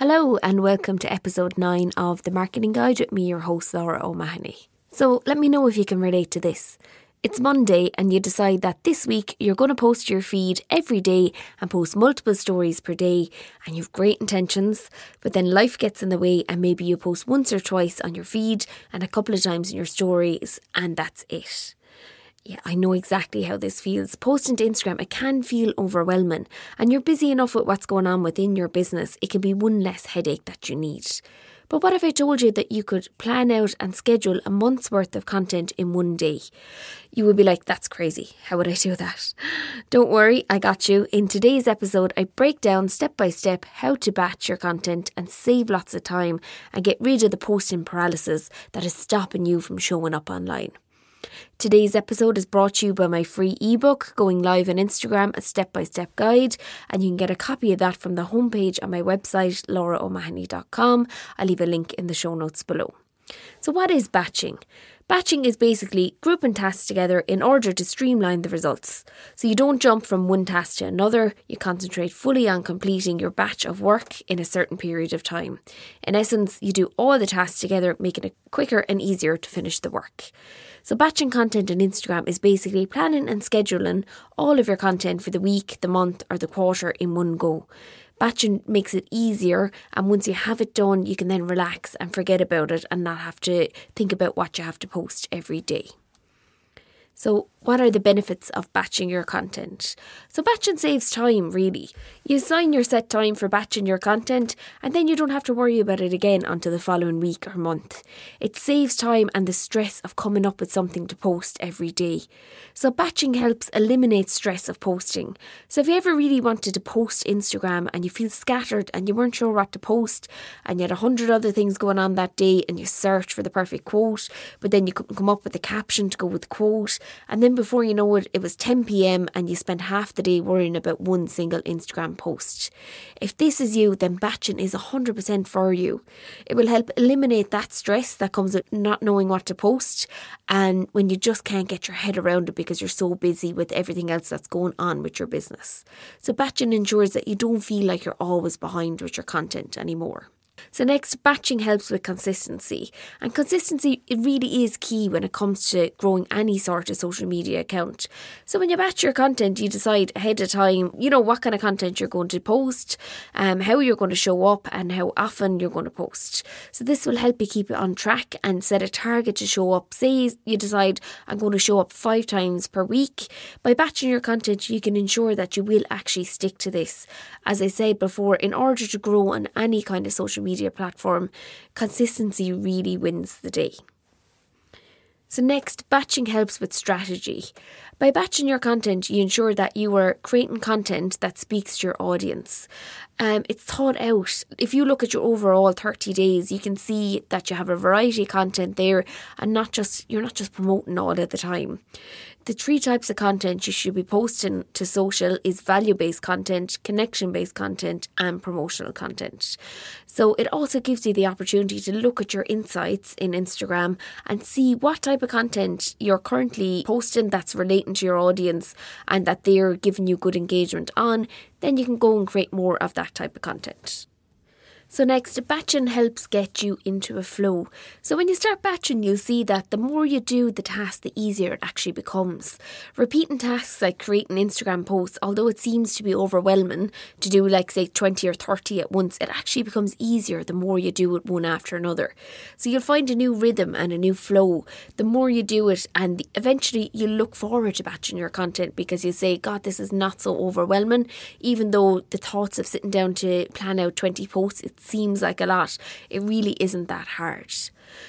Hello, and welcome to episode 9 of The Marketing Guide with me, your host, Laura O'Mahony. So, let me know if you can relate to this. It's Monday, and you decide that this week you're going to post your feed every day and post multiple stories per day, and you've great intentions, but then life gets in the way, and maybe you post once or twice on your feed and a couple of times in your stories, and that's it. Yeah, I know exactly how this feels. Posting to Instagram, it can feel overwhelming, and you're busy enough with what's going on within your business, it can be one less headache that you need. But what if I told you that you could plan out and schedule a month's worth of content in one day? You would be like, that's crazy. How would I do that? Don't worry, I got you. In today's episode, I break down step by step how to batch your content and save lots of time and get rid of the posting paralysis that is stopping you from showing up online. Today's episode is brought to you by my free ebook, Going Live on Instagram, a step by step guide. And you can get a copy of that from the homepage on my website, lauraomahony.com. I'll leave a link in the show notes below. So, what is batching? Batching is basically grouping tasks together in order to streamline the results. So you don't jump from one task to another, you concentrate fully on completing your batch of work in a certain period of time. In essence, you do all the tasks together, making it quicker and easier to finish the work. So, batching content on Instagram is basically planning and scheduling all of your content for the week, the month, or the quarter in one go. Batching makes it easier, and once you have it done, you can then relax and forget about it and not have to think about what you have to post every day. So, what are the benefits of batching your content? So, batching saves time, really. You assign your set time for batching your content, and then you don't have to worry about it again until the following week or month. It saves time and the stress of coming up with something to post every day. So, batching helps eliminate stress of posting. So, if you ever really wanted to post Instagram and you feel scattered and you weren't sure what to post, and you had a hundred other things going on that day, and you search for the perfect quote, but then you couldn't come up with a caption to go with the quote, and then before you know it, it was 10 pm and you spent half the day worrying about one single Instagram post. If this is you, then batching is 100% for you. It will help eliminate that stress that comes with not knowing what to post and when you just can't get your head around it because you're so busy with everything else that's going on with your business. So, batching ensures that you don't feel like you're always behind with your content anymore. So next, batching helps with consistency. And consistency, it really is key when it comes to growing any sort of social media account. So when you batch your content, you decide ahead of time, you know, what kind of content you're going to post, um, how you're going to show up and how often you're going to post. So this will help you keep it on track and set a target to show up. Say you decide I'm going to show up five times per week. By batching your content, you can ensure that you will actually stick to this. As I said before, in order to grow on any kind of social media media platform, consistency really wins the day. So, next, batching helps with strategy. By batching your content, you ensure that you are creating content that speaks to your audience. Um, it's thought out. If you look at your overall 30 days, you can see that you have a variety of content there and not just you're not just promoting all at the time. The three types of content you should be posting to social is value based content, connection based content, and promotional content. So it also gives you the opportunity to look at your insights in Instagram and see what type of content you're currently posting that's relating to your audience and that they're giving you good engagement on. Then you can go and create more of that type of content. So next, batching helps get you into a flow. So when you start batching, you'll see that the more you do the task, the easier it actually becomes. Repeating tasks like creating Instagram posts, although it seems to be overwhelming to do like say 20 or 30 at once, it actually becomes easier the more you do it one after another. So you'll find a new rhythm and a new flow the more you do it and eventually you'll look forward to batching your content because you say, God, this is not so overwhelming, even though the thoughts of sitting down to plan out 20 posts, seems like a lot, it really isn't that hard.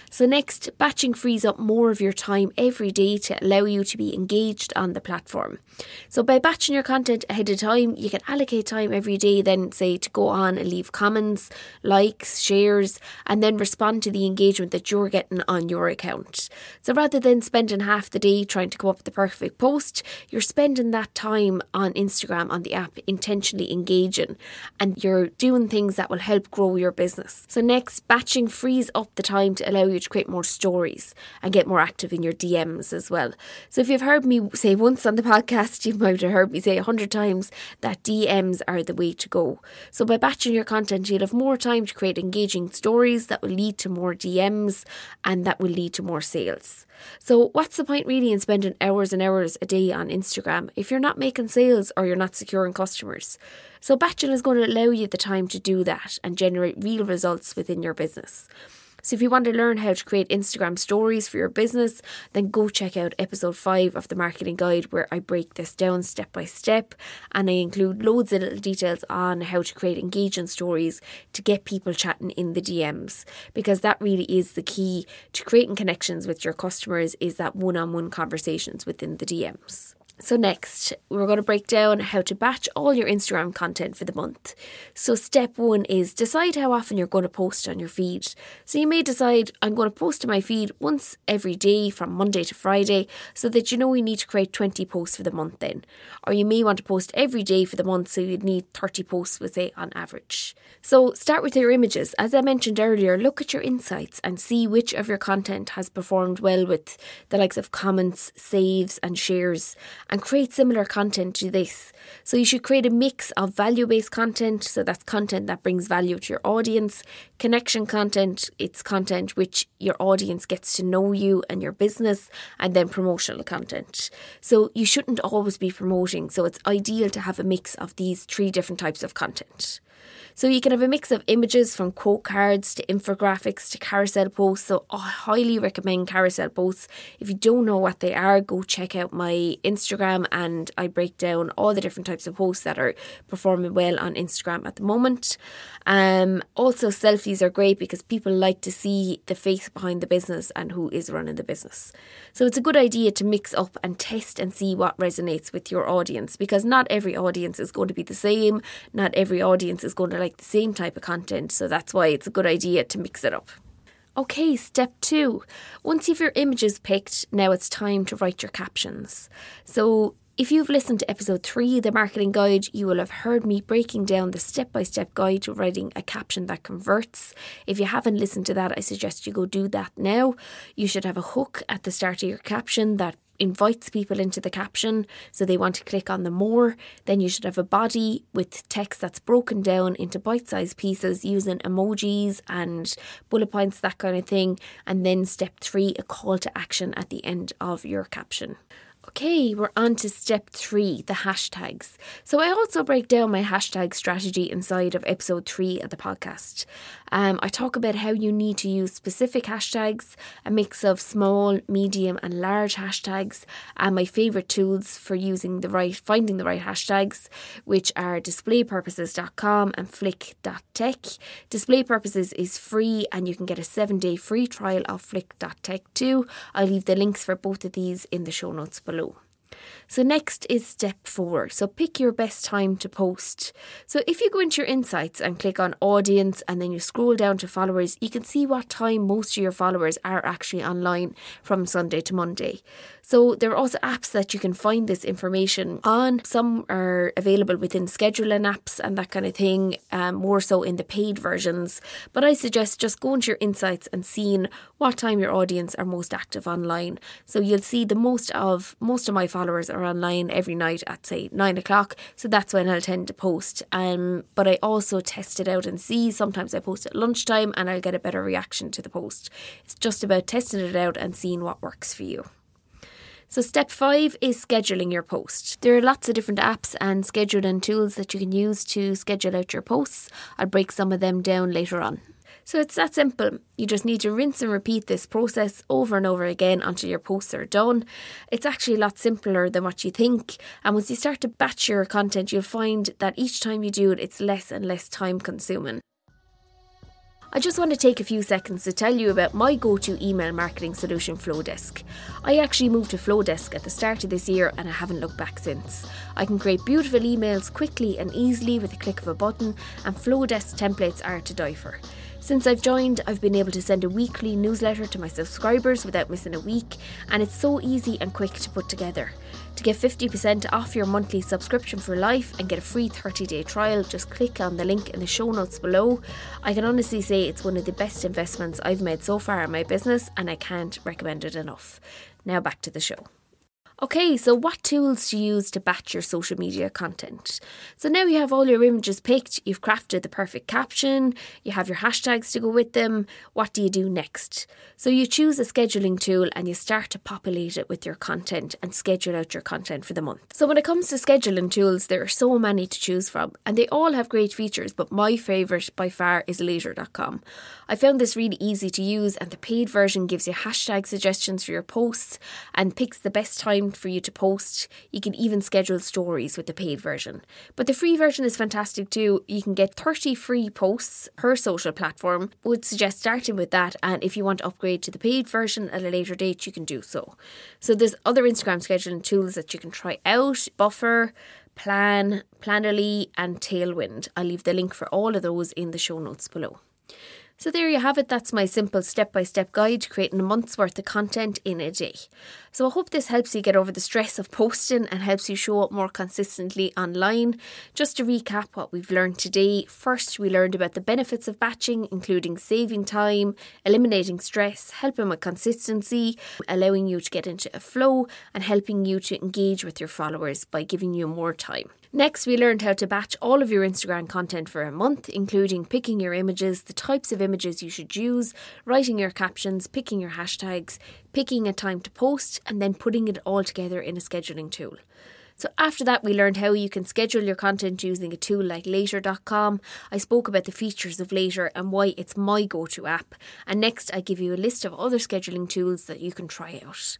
So, next, batching frees up more of your time every day to allow you to be engaged on the platform. So, by batching your content ahead of time, you can allocate time every day, then say to go on and leave comments, likes, shares, and then respond to the engagement that you're getting on your account. So, rather than spending half the day trying to come up with the perfect post, you're spending that time on Instagram on the app intentionally engaging and you're doing things that will help grow your business. So, next, batching frees up the time to allow you to create more stories and get more active in your DMs as well. So, if you've heard me say once on the podcast, you might have heard me say a hundred times that DMs are the way to go. So, by batching your content, you'll have more time to create engaging stories that will lead to more DMs and that will lead to more sales. So, what's the point really in spending hours and hours a day on Instagram if you're not making sales or you're not securing customers? So, batching is going to allow you the time to do that and generate real results within your business. So, if you want to learn how to create Instagram stories for your business, then go check out episode 5 of the marketing guide where I break this down step by step and I include loads of little details on how to create engaging stories to get people chatting in the DMs because that really is the key to creating connections with your customers is that one-on-one conversations within the DMs. So, next, we're going to break down how to batch all your Instagram content for the month. So, step one is decide how often you're going to post on your feed. So, you may decide I'm going to post to my feed once every day from Monday to Friday so that you know you need to create 20 posts for the month then. Or you may want to post every day for the month so you'd need 30 posts, we say, on average. So, start with your images. As I mentioned earlier, look at your insights and see which of your content has performed well with the likes of comments, saves, and shares and create similar content to this. So you should create a mix of value based content, so that's content that brings value to your audience, connection content, it's content which your audience gets to know you and your business, and then promotional content. So you shouldn't always be promoting, so it's ideal to have a mix of these three different types of content. So you can have a mix of images from quote cards to infographics to carousel posts. So I highly recommend carousel posts. If you don't know what they are, go check out my Instagram and I break down all the different types of posts that are performing well on Instagram at the moment. Um, also, selfies are great because people like to see the face behind the business and who is running the business. So it's a good idea to mix up and test and see what resonates with your audience because not every audience is going to be the same. Not every audience is going to like the same type of content. So that's why it's a good idea to mix it up. Okay, step two. Once you've your images picked, now it's time to write your captions. So if you've listened to episode 3 of the marketing guide, you will have heard me breaking down the step by step guide to writing a caption that converts. If you haven't listened to that, I suggest you go do that now. You should have a hook at the start of your caption that invites people into the caption so they want to click on the more. Then you should have a body with text that's broken down into bite sized pieces using emojis and bullet points, that kind of thing. And then step three, a call to action at the end of your caption. Okay, we're on to step three the hashtags. So, I also break down my hashtag strategy inside of episode three of the podcast. Um, I talk about how you need to use specific hashtags, a mix of small, medium, and large hashtags, and my favourite tools for using the right, finding the right hashtags, which are displaypurposes.com and flick.tech. Display Purposes is free, and you can get a seven day free trial of flick.tech too. I'll leave the links for both of these in the show notes below. So, next is step four. So, pick your best time to post. So, if you go into your insights and click on audience and then you scroll down to followers, you can see what time most of your followers are actually online from Sunday to Monday. So, there are also apps that you can find this information on. Some are available within scheduling apps and that kind of thing, um, more so in the paid versions. But I suggest just going to your insights and seeing what time your audience are most active online. So, you'll see the most of most of my followers are online every night at say nine o'clock. So that's when I'll tend to post. Um, but I also test it out and see. Sometimes I post at lunchtime and I'll get a better reaction to the post. It's just about testing it out and seeing what works for you. So, step five is scheduling your post. There are lots of different apps and scheduling tools that you can use to schedule out your posts. I'll break some of them down later on. So it's that simple. You just need to rinse and repeat this process over and over again until your posts are done. It's actually a lot simpler than what you think. And once you start to batch your content, you'll find that each time you do it, it's less and less time consuming. I just want to take a few seconds to tell you about my go to email marketing solution, Flodesk. I actually moved to Flodesk at the start of this year and I haven't looked back since. I can create beautiful emails quickly and easily with a click of a button, and Flodesk templates are to die for. Since I've joined, I've been able to send a weekly newsletter to my subscribers without missing a week, and it's so easy and quick to put together. To get 50% off your monthly subscription for life and get a free 30 day trial, just click on the link in the show notes below. I can honestly say it's one of the best investments I've made so far in my business, and I can't recommend it enough. Now back to the show. Okay, so what tools you use to batch your social media content? So now you have all your images picked, you've crafted the perfect caption, you have your hashtags to go with them. What do you do next? So you choose a scheduling tool and you start to populate it with your content and schedule out your content for the month. So when it comes to scheduling tools, there are so many to choose from and they all have great features, but my favourite by far is later.com. I found this really easy to use and the paid version gives you hashtag suggestions for your posts and picks the best time for you to post. You can even schedule stories with the paid version. But the free version is fantastic too. You can get 30 free posts per social platform. Would suggest starting with that and if you want to upgrade to the paid version at a later date, you can do so. So there's other Instagram scheduling tools that you can try out. Buffer, Plann, Planoly, and Tailwind. I'll leave the link for all of those in the show notes below. So there you have it. That's my simple step by step guide to creating a month's worth of content in a day. So I hope this helps you get over the stress of posting and helps you show up more consistently online. Just to recap what we've learned today first, we learned about the benefits of batching, including saving time, eliminating stress, helping with consistency, allowing you to get into a flow, and helping you to engage with your followers by giving you more time. Next, we learned how to batch all of your Instagram content for a month, including picking your images, the types of images you should use, writing your captions, picking your hashtags, picking a time to post, and then putting it all together in a scheduling tool. So after that, we learned how you can schedule your content using a tool like Later.com. I spoke about the features of Later and why it's my go-to app. And next, I give you a list of other scheduling tools that you can try out.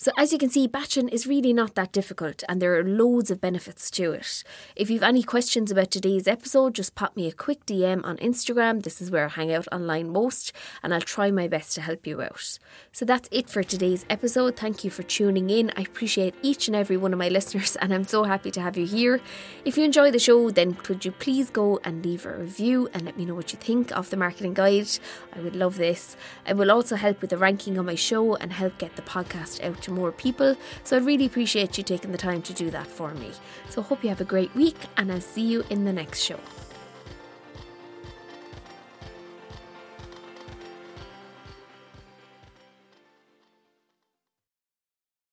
So, as you can see, batching is really not that difficult and there are loads of benefits to it. If you've any questions about today's episode, just pop me a quick DM on Instagram. This is where I hang out online most and I'll try my best to help you out. So, that's it for today's episode. Thank you for tuning in. I appreciate each and every one of my listeners and I'm so happy to have you here. If you enjoy the show, then could you please go and leave a review and let me know what you think of the marketing guide? I would love this. It will also help with the ranking on my show and help get the podcast out to more people. So I really appreciate you taking the time to do that for me. So hope you have a great week and I'll see you in the next show.